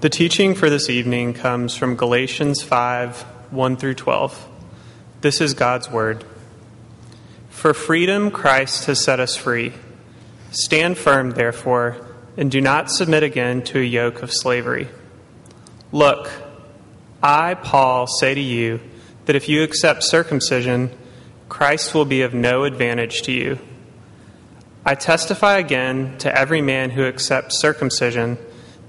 The teaching for this evening comes from Galatians 5 1 through 12. This is God's Word. For freedom, Christ has set us free. Stand firm, therefore, and do not submit again to a yoke of slavery. Look, I, Paul, say to you that if you accept circumcision, Christ will be of no advantage to you. I testify again to every man who accepts circumcision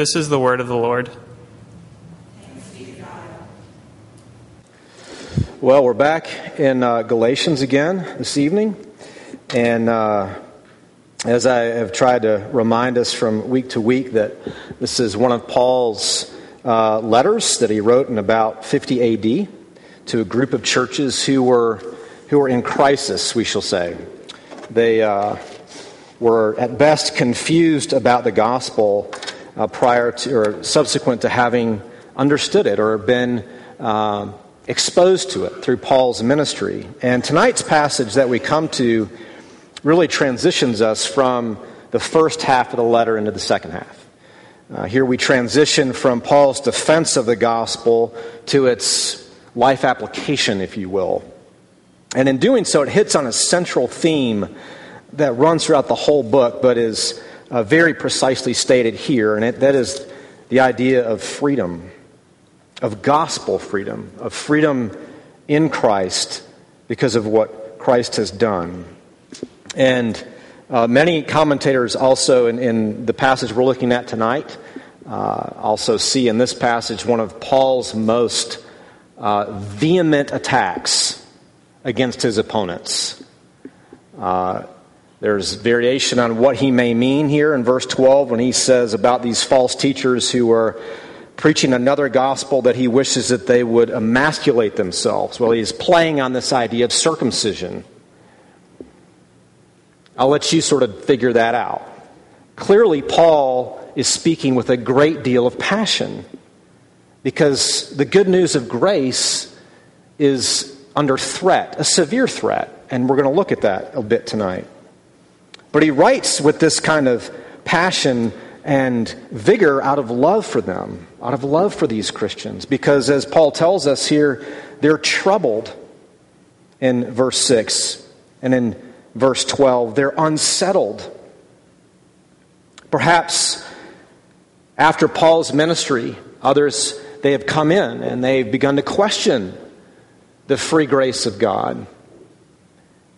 This is the word of the Lord. Well, we're back in uh, Galatians again this evening. And uh, as I have tried to remind us from week to week, that this is one of Paul's uh, letters that he wrote in about 50 AD to a group of churches who were, who were in crisis, we shall say. They uh, were at best confused about the gospel uh, prior to or subsequent to having understood it or been uh, exposed to it through Paul's ministry. And tonight's passage that we come to really transitions us from the first half of the letter into the second half. Uh, here we transition from Paul's defense of the gospel to its life application, if you will. And in doing so, it hits on a central theme that runs throughout the whole book, but is uh, very precisely stated here, and it, that is the idea of freedom, of gospel freedom, of freedom in Christ because of what Christ has done. And uh, many commentators also, in, in, the passage we're looking at tonight, uh, also see in this passage one of Paul's most uh, vehement attacks against his opponents. There's variation on what he may mean here in verse 12 when he says about these false teachers who are preaching another gospel that he wishes that they would emasculate themselves. Well, he's playing on this idea of circumcision. I'll let you sort of figure that out. Clearly, Paul is speaking with a great deal of passion because the good news of grace is under threat, a severe threat, and we're going to look at that a bit tonight. But he writes with this kind of passion and vigor out of love for them, out of love for these Christians. Because as Paul tells us here, they're troubled in verse 6 and in verse 12. They're unsettled. Perhaps after Paul's ministry, others, they have come in and they've begun to question the free grace of God.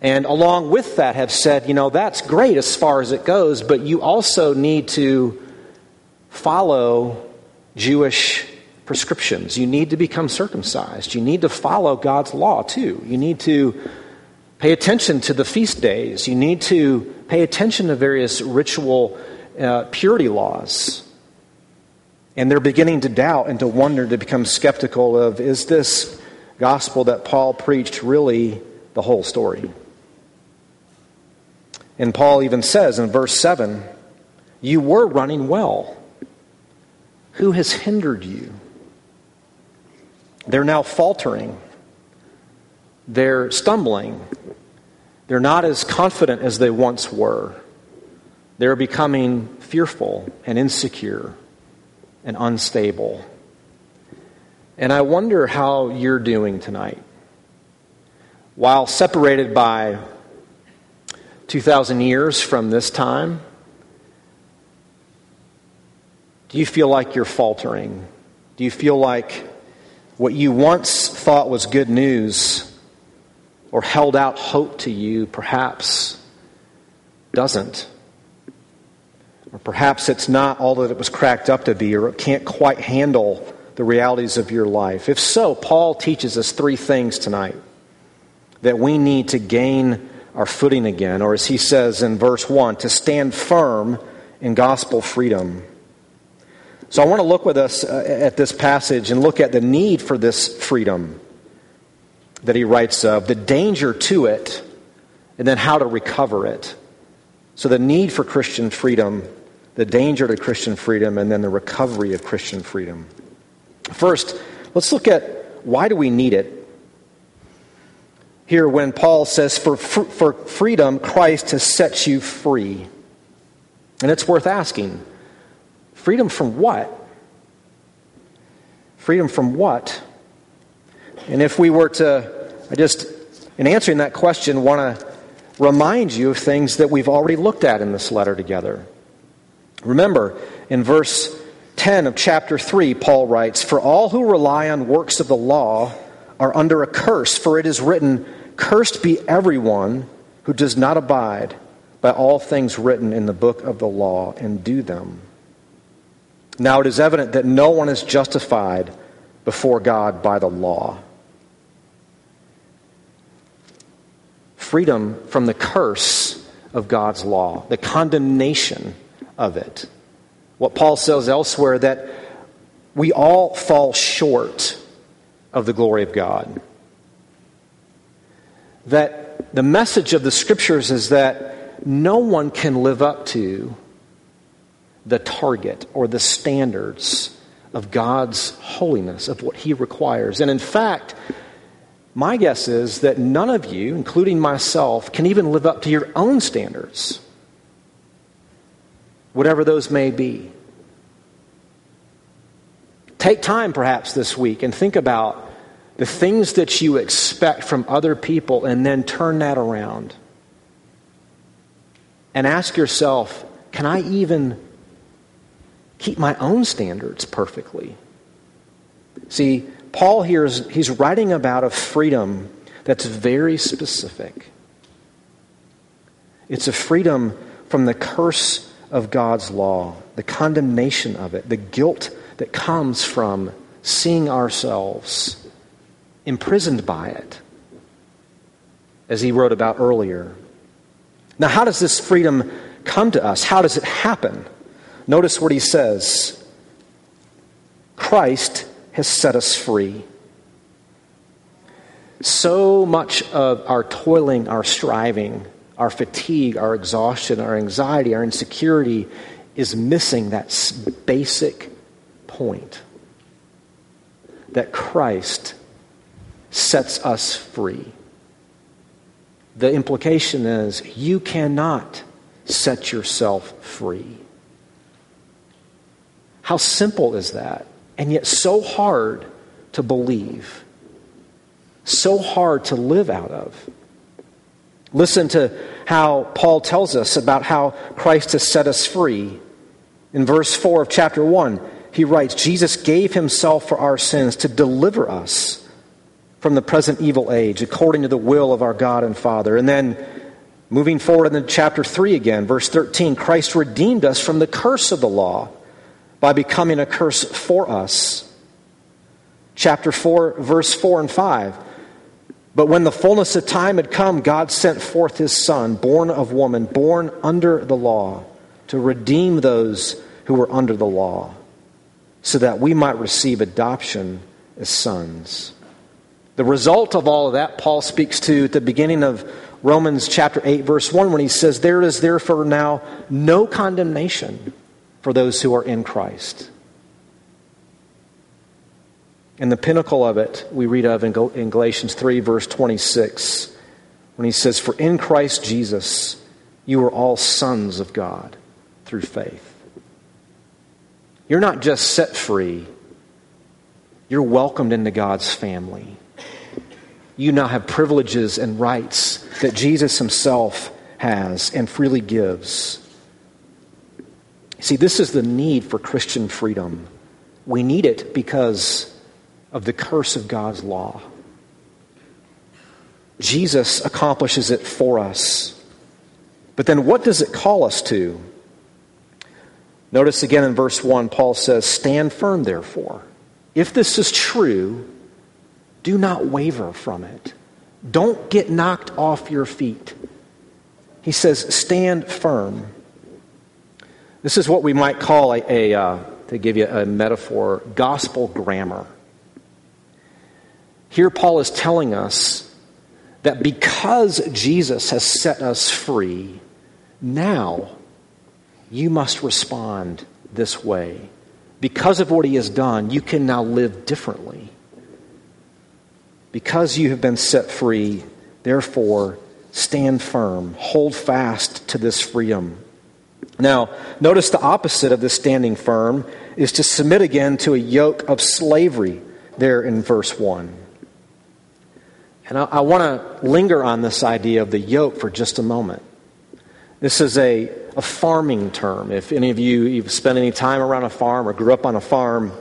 And along with that, have said, you know, that's great as far as it goes, but you also need to follow Jewish prescriptions. You need to become circumcised. You need to follow God's law, too. You need to pay attention to the feast days. You need to pay attention to various ritual uh, purity laws. And they're beginning to doubt and to wonder, to become skeptical of is this gospel that Paul preached really the whole story? And Paul even says in verse 7 You were running well. Who has hindered you? They're now faltering. They're stumbling. They're not as confident as they once were. They're becoming fearful and insecure and unstable. And I wonder how you're doing tonight. While separated by 2,000 years from this time? Do you feel like you're faltering? Do you feel like what you once thought was good news or held out hope to you perhaps doesn't? Or perhaps it's not all that it was cracked up to be, or it can't quite handle the realities of your life. If so, Paul teaches us three things tonight that we need to gain our footing again, or as he says in verse 1, to stand firm in gospel freedom. So I want to look with us uh, at this passage and look at the need for this freedom that he writes of, the danger to it, and then how to recover it. So the need for Christian freedom the danger to Christian freedom, and then the recovery of Christian freedom. First, let's look at why do we need it? Here, when Paul says, for, for freedom, Christ has set you free. And it's worth asking freedom from what? Freedom from what? And if we were to, I just, in answering that question, want to remind you of things that we've already looked at in this letter together. Remember, in verse 10 of chapter 3, Paul writes, For all who rely on works of the law are under a curse, for it is written, Cursed be everyone who does not abide by all things written in the book of the law and do them. Now it is evident that no one is justified before God by the law. Freedom from the curse of God's law, the condemnation of it. What Paul says elsewhere that we all fall short of the glory of God. That the message of the scriptures is that no one can live up to the target or the standards of God's holiness, of what He requires. And in fact, my guess is that none of you, including myself, can even live up to your own standards whatever those may be. Take time perhaps this week and think about the things that you expect from other people and then turn that around. And ask yourself, can I even keep my own standards perfectly? See, Paul here is he's writing about a freedom that's very specific. It's a freedom from the curse of God's law, the condemnation of it, the guilt that comes from seeing ourselves imprisoned by it, as he wrote about earlier. Now, how does this freedom come to us? How does it happen? Notice what he says Christ has set us free. So much of our toiling, our striving, our fatigue, our exhaustion, our anxiety, our insecurity is missing that basic point that Christ sets us free. The implication is you cannot set yourself free. How simple is that? And yet so hard to believe, so hard to live out of. Listen to how Paul tells us about how Christ has set us free. In verse 4 of chapter 1, he writes Jesus gave himself for our sins to deliver us from the present evil age, according to the will of our God and Father. And then moving forward in chapter 3 again, verse 13, Christ redeemed us from the curse of the law by becoming a curse for us. Chapter 4, verse 4 and 5. But when the fullness of time had come, God sent forth his Son, born of woman, born under the law, to redeem those who were under the law, so that we might receive adoption as sons. The result of all of that, Paul speaks to at the beginning of Romans chapter 8, verse 1, when he says, There is therefore now no condemnation for those who are in Christ. And the pinnacle of it we read of in Galatians 3, verse 26, when he says, For in Christ Jesus you are all sons of God through faith. You're not just set free, you're welcomed into God's family. You now have privileges and rights that Jesus himself has and freely gives. See, this is the need for Christian freedom We need it because of the curse of God's law. Jesus accomplishes it for us. But then what does it call us to? Notice again in verse 1, Paul says, Stand firm, therefore. If this is true, do not waver from it. Don't get knocked off your feet. He says, Stand firm. This is what we might call a, a uh, to give you a metaphor, gospel grammar. Here, Paul is telling us that because Jesus has set us free, now you must respond this way. Because of what he has done, you can now live differently. Because you have been set free, therefore, stand firm, hold fast to this freedom. Now, notice the opposite of this standing firm is to submit again to a yoke of slavery there in verse 1. And I, I want to linger on this idea of the yoke for just a moment. This is a, a farming term. If any of you you've spent any time around a farm or grew up on a farm,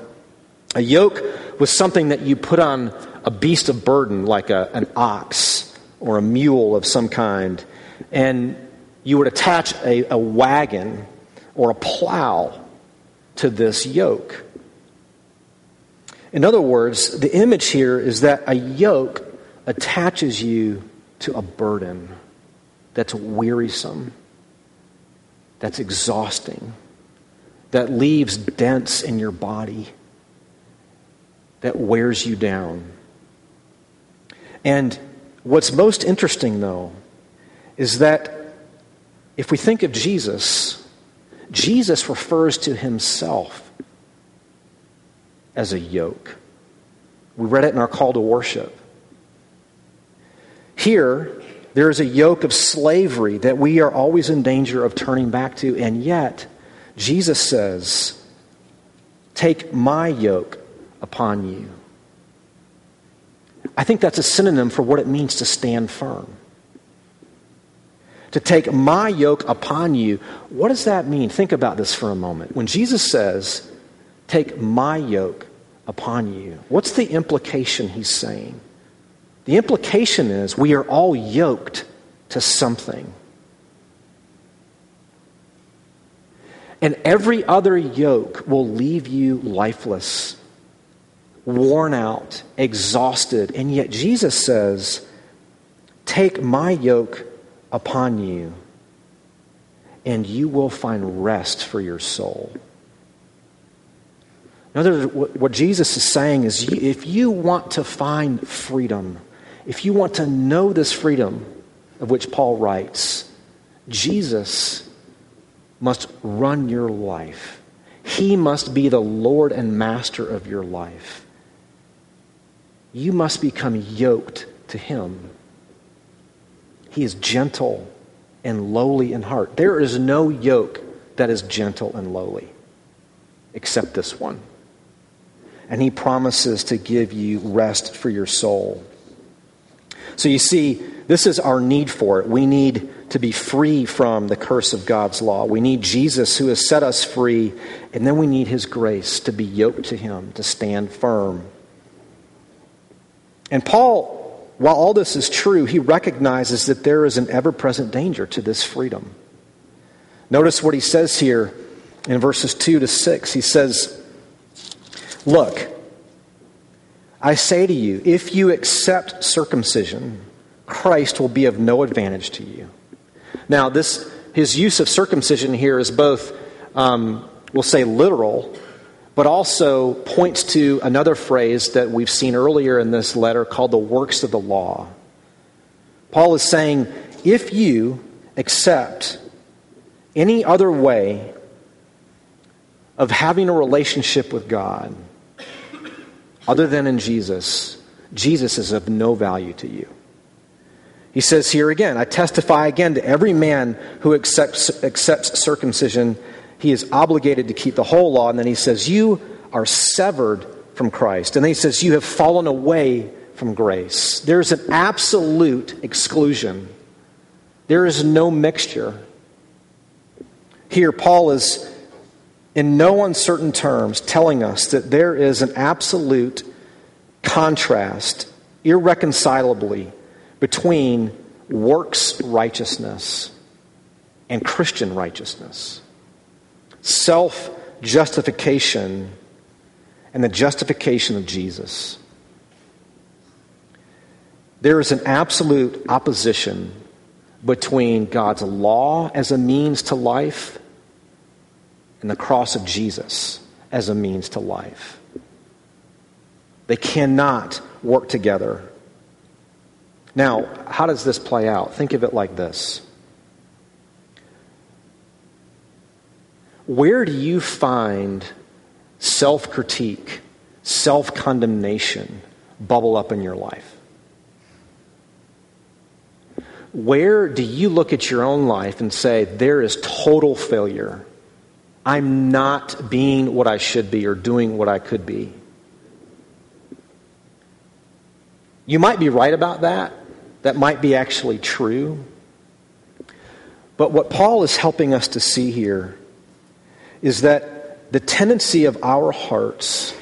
a yoke was something that you put on a beast of burden like a, an ox or a mule of some kind, and you would attach a, a wagon or a plow to this yoke. In other words, the image here is that a yoke attaches you to a burden that's wearisome, that's exhausting, that leaves dents in your body, that wears you down. And what's most interesting, though, is that if we think of Jesus, Jesus refers to himself as a yoke. We read it in our call to worship. Here, there is a yoke of slavery that we are always in danger of turning back to, and yet, Jesus says, Take my yoke upon you. I think that's a synonym for what it means to stand firm. To take my yoke upon you. What does that mean? Think about this for a moment. When Jesus says, Take my yoke upon you, what's the implication he's saying? The implication is we are all yoked to something. And every other yoke will leave you lifeless worn out, exhausted. And yet Jesus says, Take my yoke upon you, and you will find rest for your soul. In other words, what Jesus is saying is if you want to find freedom, if you want to know this freedom of which Paul writes, Jesus must run your life. He must be the Lord and master of your life you must become yoked to him. He is gentle and lowly in heart. There is no yoke that is gentle and lowly except this one. And he promises to give you rest for your soul. So you see, this is our need for it. We need to be free from the curse of God's law. We need Jesus who has set us free, and then we need his grace to be yoked to him, to stand firm. And Paul, while all this is true, he recognizes that there is an ever present danger to this freedom. Notice what he says here in verses 2 to 6. He says, Look, I say to you, if you accept circumcision, Christ will be of no advantage to you. Now, this his use of circumcision here is both, um, we'll say, literal but also points to another phrase that we've seen earlier in this letter called the works of the law. Paul is saying, if you accept any other way of having a relationship with God other than in Jesus, Jesus is of no value to you. He says here again, I testify again to every man who accepts, accepts circumcision he is obligated to keep the whole law. And then he says, You are severed from Christ. And then he says, You have fallen away from grace. There's an absolute exclusion, there is no mixture. Here, Paul is in no uncertain terms, telling us that there is an absolute contrast, irreconcilably, between works righteousness and Christian righteousness, self justification and the justification of Jesus. There is an absolute opposition between God's law as a means to life and the cross of Jesus as a means to life. They cannot work together. Now, how does this play out? Think of it like this Where do you find self critique, self condemnation bubble up in your life? Where do you look at your own life and say, there is total failure? I'm not being what I should be or doing what I could be. You might be right about that. That might be actually true. But what Paul is helping us to see here is that the tendency of our hearts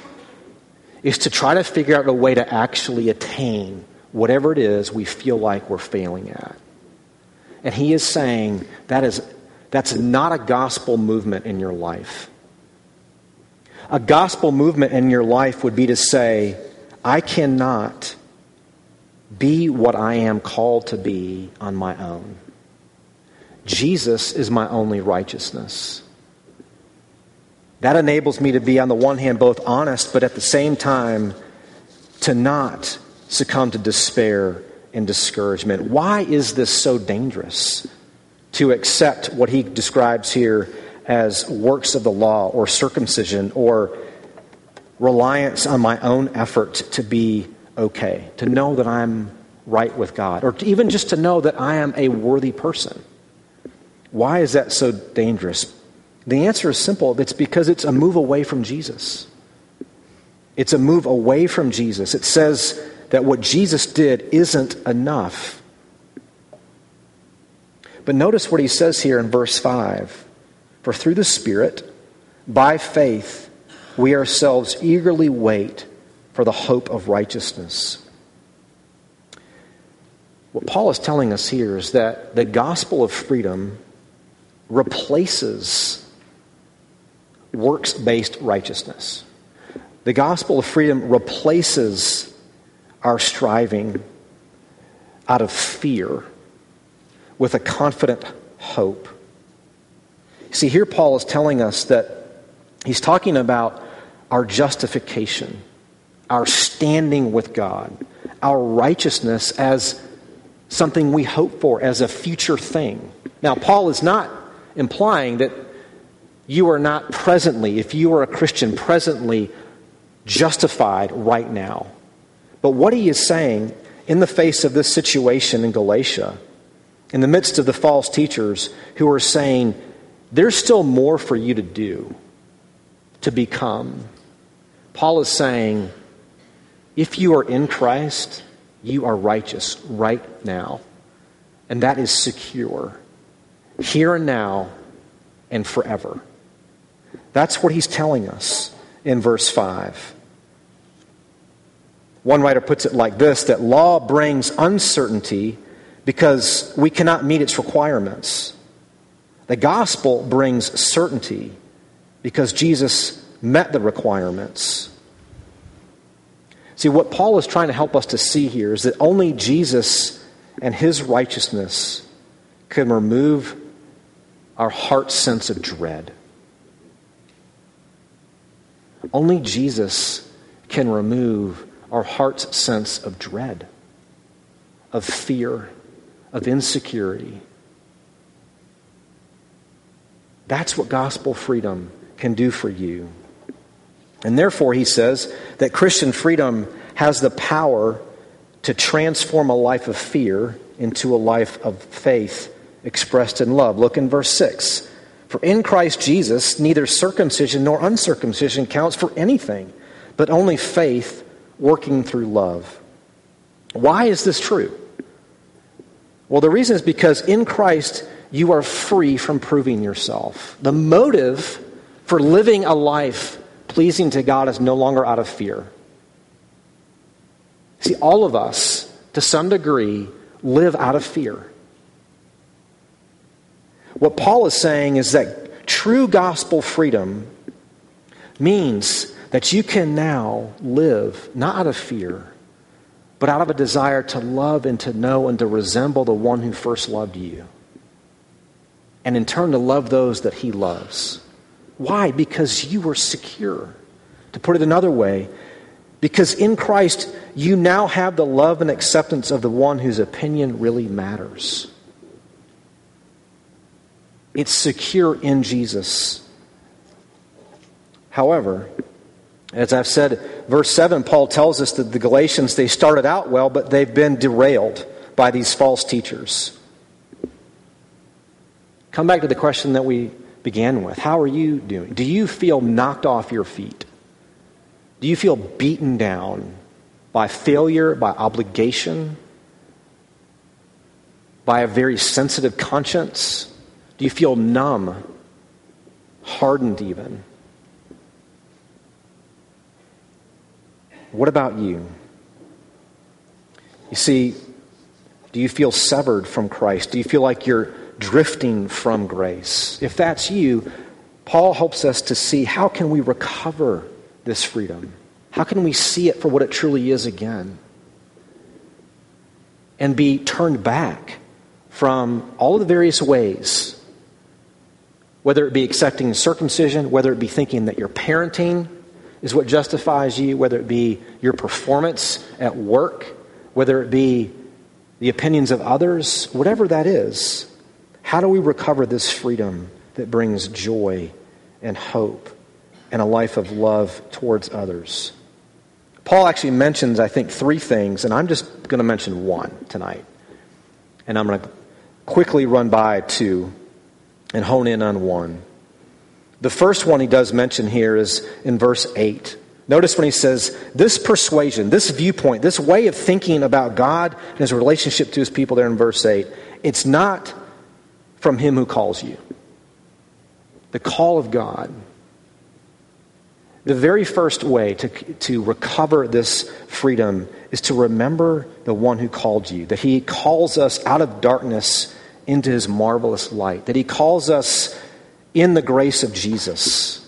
is to try to figure out a way to actually attain whatever it is we feel like we're failing at. And he is saying that is that's not a gospel movement in your life. A gospel movement in your life would be to say, I cannot be what I am called to be on my own. Jesus is my only righteousness. That enables me to be, on the one hand, both honest, but at the same time, to not succumb to despair and discouragement. Why is this so dangerous? to accept what he describes here as works of the law or circumcision or reliance on my own effort to be okay, to know that I'm right with God, or even just to know that I am a worthy person. Why is that so dangerous? The answer is simple it's because it's a move away from Jesus. It's a move away from Jesus. It says that what Jesus did isn't enough. But notice what he says here in verse 5 For through the Spirit, by faith, we ourselves eagerly wait for the hope of righteousness. What Paul is telling us here is that the gospel of freedom replaces works based righteousness. The gospel of freedom replaces our striving out of fear with a confident hope. See, here Paul is telling us that he's talking about our justification, our standing with God, our righteousness as something we hope for, as a future thing. Now, Paul is not implying that you are not presently, if you are a Christian, presently justified right now. But what he is saying in the face of this situation in Galatia in the midst of the false teachers who are saying, there's still more for you to do, to become. Paul is saying, if you are in Christ, you are righteous right now. And that is secure, here and now and forever. That's what he's telling us in verse 5. One writer puts it like this that law brings uncertainty because we cannot meet its requirements. The gospel brings certainty because Jesus met the requirements. See, what Paul is trying to help us to see here is that only Jesus and his righteousness can remove our heart's sense of dread. Only Jesus can remove our heart's sense of dread, of fear, of insecurity. That's what gospel freedom can do for you. And therefore, he says that Christian freedom has the power to transform a life of fear into a life of faith expressed in love. Look in verse 6. For in Christ Jesus, neither circumcision nor uncircumcision counts for anything, but only faith working through love. Why is this true? Well, the reason is because in Christ you are free from proving yourself. The motive For living a life pleasing to God is no longer out of fear. See, all of us, to some degree, live out of fear. What Paul is saying is that true gospel freedom means that you can now live not out of fear, but out of a desire to love and to know and to resemble the one who first loved you. And in turn, to love those that he loves. Why? Because you were secure. To put it another way, because in Christ, you now have the love and acceptance of the one whose opinion really matters. It's secure in Jesus. However, as I've said, verse 7, Paul tells us that the Galatians, they started out well, but they've been derailed by these false teachers. Come back to the question that we began with. How are you doing? Do you feel knocked off your feet? Do you feel beaten down by failure, by obligation, by a very sensitive conscience? Do you feel numb, hardened even? What about you? You see, do you feel severed from Christ? Do you feel like you're drifting from grace? If that's you, Paul helps us to see how can we recover this freedom? How can we see it for what it truly is again? And be turned back from all of the various ways, whether it be accepting circumcision, whether it be thinking that your parenting is what justifies you, whether it be your performance at work, whether it be the opinions of others, whatever that is. How do we recover this freedom that brings joy and hope and a life of love towards others? Paul actually mentions, I think, three things, and I'm just going to mention one tonight. And I'm going to quickly run by two and hone in on one. The first one he does mention here is in verse 8. Notice when he says, This persuasion, this viewpoint, this way of thinking about God and his relationship to his people there in verse 8, it's not from him who calls you. The call of God. The very first way to, to recover this freedom is to remember the one who called you, that he calls us out of darkness into his marvelous light, that he calls us in the grace of Jesus.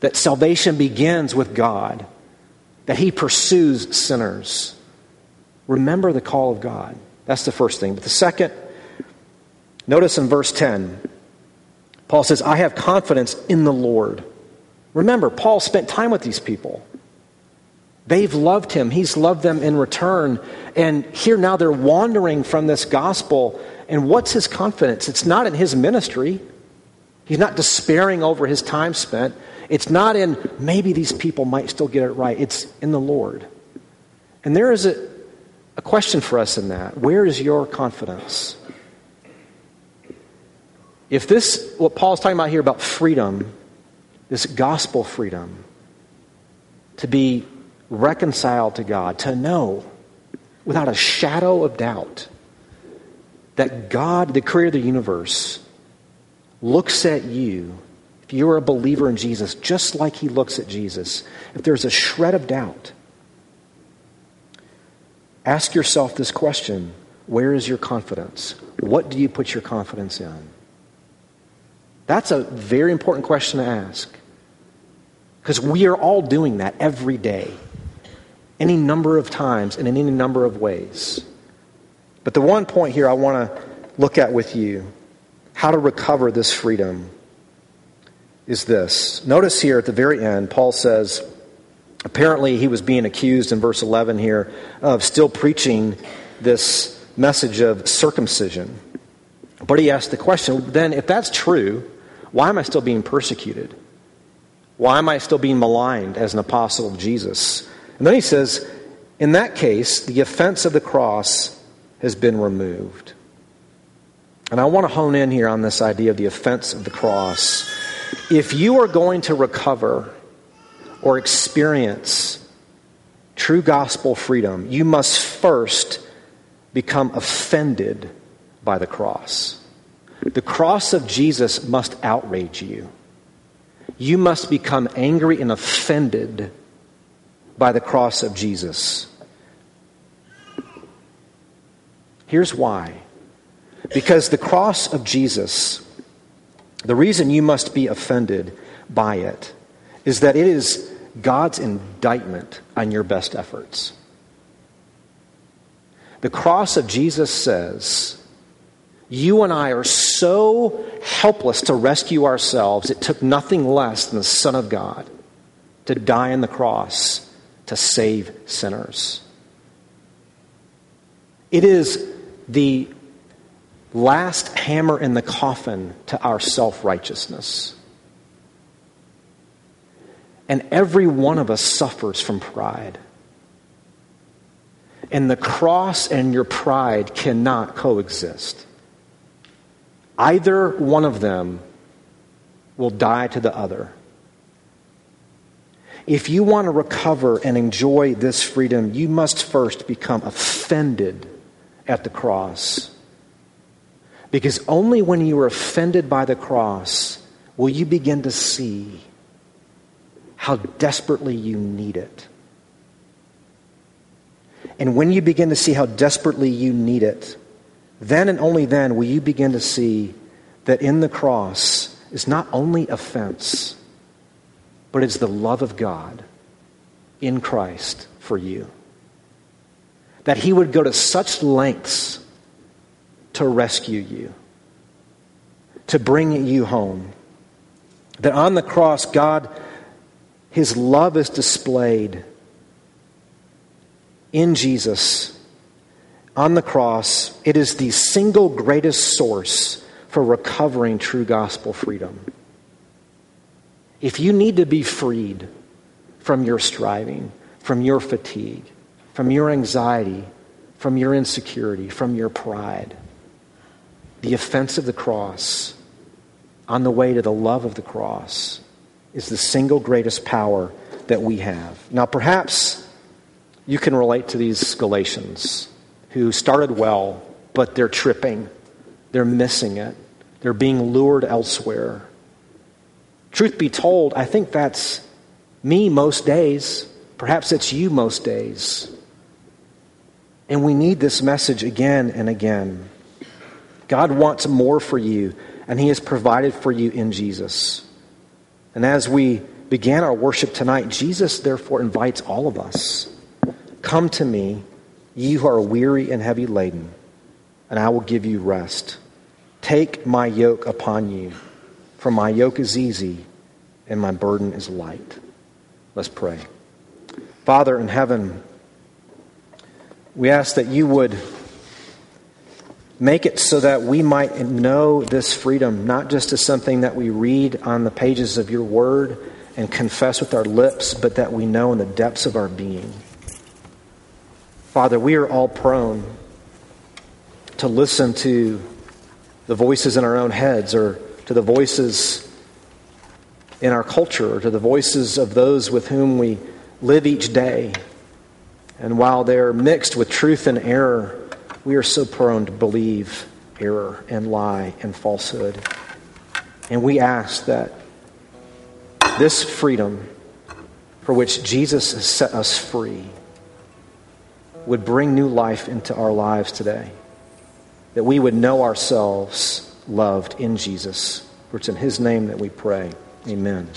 That salvation begins with God, that He pursues sinners. Remember the call of God. That's the first thing. But the second, notice in verse 10, Paul says, I have confidence in the Lord. Remember, Paul spent time with these people. They've loved him, he's loved them in return. And here now they're wandering from this gospel. And what's his confidence? It's not in his ministry. He's not despairing over his time spent. It's not in maybe these people might still get it right. It's in the Lord. And there is a, a question for us in that. Where is your confidence? If this, what Paul's talking about here about freedom, this gospel freedom, to be reconciled to God, to know without a shadow of doubt that God, the creator of the universe, looks at you, if you're a believer in Jesus, just like he looks at Jesus, if there's a shred of doubt, ask yourself this question Where is your confidence? What do you put your confidence in? That's a very important question to ask. Because we are all doing that every day, any number of times and in any number of ways. But the one point here I want to look at with you how to recover this freedom is this. Notice here at the very end, Paul says, apparently he was being accused in verse 11 here of still preaching this message of circumcision. But he asked the question then, if that's true, why am I still being persecuted? Why am I still being maligned as an apostle of Jesus? And then he says, in that case, the offense of the cross has been removed. And I want to hone in here on this idea of the offense of the cross. If you are going to recover or experience true gospel freedom, you must first become offended by the cross. The cross of Jesus must outrage you. you must become angry and offended by the cross of Jesus. Here's why. Because the cross of Jesus, the reason you must be offended by it is that it is God's indictment on your best efforts. The cross of Jesus says, You and I are so helpless to rescue ourselves, it took nothing less than the Son of God to die on the cross to save sinners. It is the last hammer in the coffin to our self righteousness. And every one of us suffers from pride. And the cross and your pride cannot coexist. Either one of them will die to the other. If you want to recover and enjoy this freedom, you must first become offended at the cross. Because only when you are offended by the cross will you begin to see how desperately you need it. And when you begin to see how desperately you need it, then and only then will you begin to see that in the cross is not only offense, but it's the love of God in Christ for you. That He would go to such lengths to rescue you, to bring you home. That on the cross, God, His love is displayed in Jesus on the cross. It is the single greatest source for recovering true gospel freedom. If you need to be freed from your striving, from your fatigue, from your anxiety, from your insecurity, from your pride, the offense of the cross on the way to the love of the cross is the single greatest power that we have. Now, perhaps you can relate to these Galatians who started well, but they're tripping, they're missing it, they're being lured elsewhere. Truth be told, I think that's me most days. Perhaps it's you most days. And we need this message again and again. God wants more for you, and He has provided for you in Jesus. And as we began our worship tonight, Jesus therefore invites all of us Come to me, ye who are weary and heavy laden, and I will give you rest. Take my yoke upon you for my yoke is easy and my burden is light. Let's pray. Father in heaven, we ask that you would make it so that we might know this freedom, not just as something that we read on the pages of your word and confess with our lips, but that we know in the depths of our being. Father, we are all prone to listen to the voices in our own heads or to the voices in our culture, to the voices of those with whom we live each day. And while they're mixed with truth and error, we are so prone to believe error and lie and falsehood. And we ask that this freedom for which Jesus has set us free would bring new life into our lives today. That we would know ourselves loved in Jesus. For it's in His name that we pray. Amen.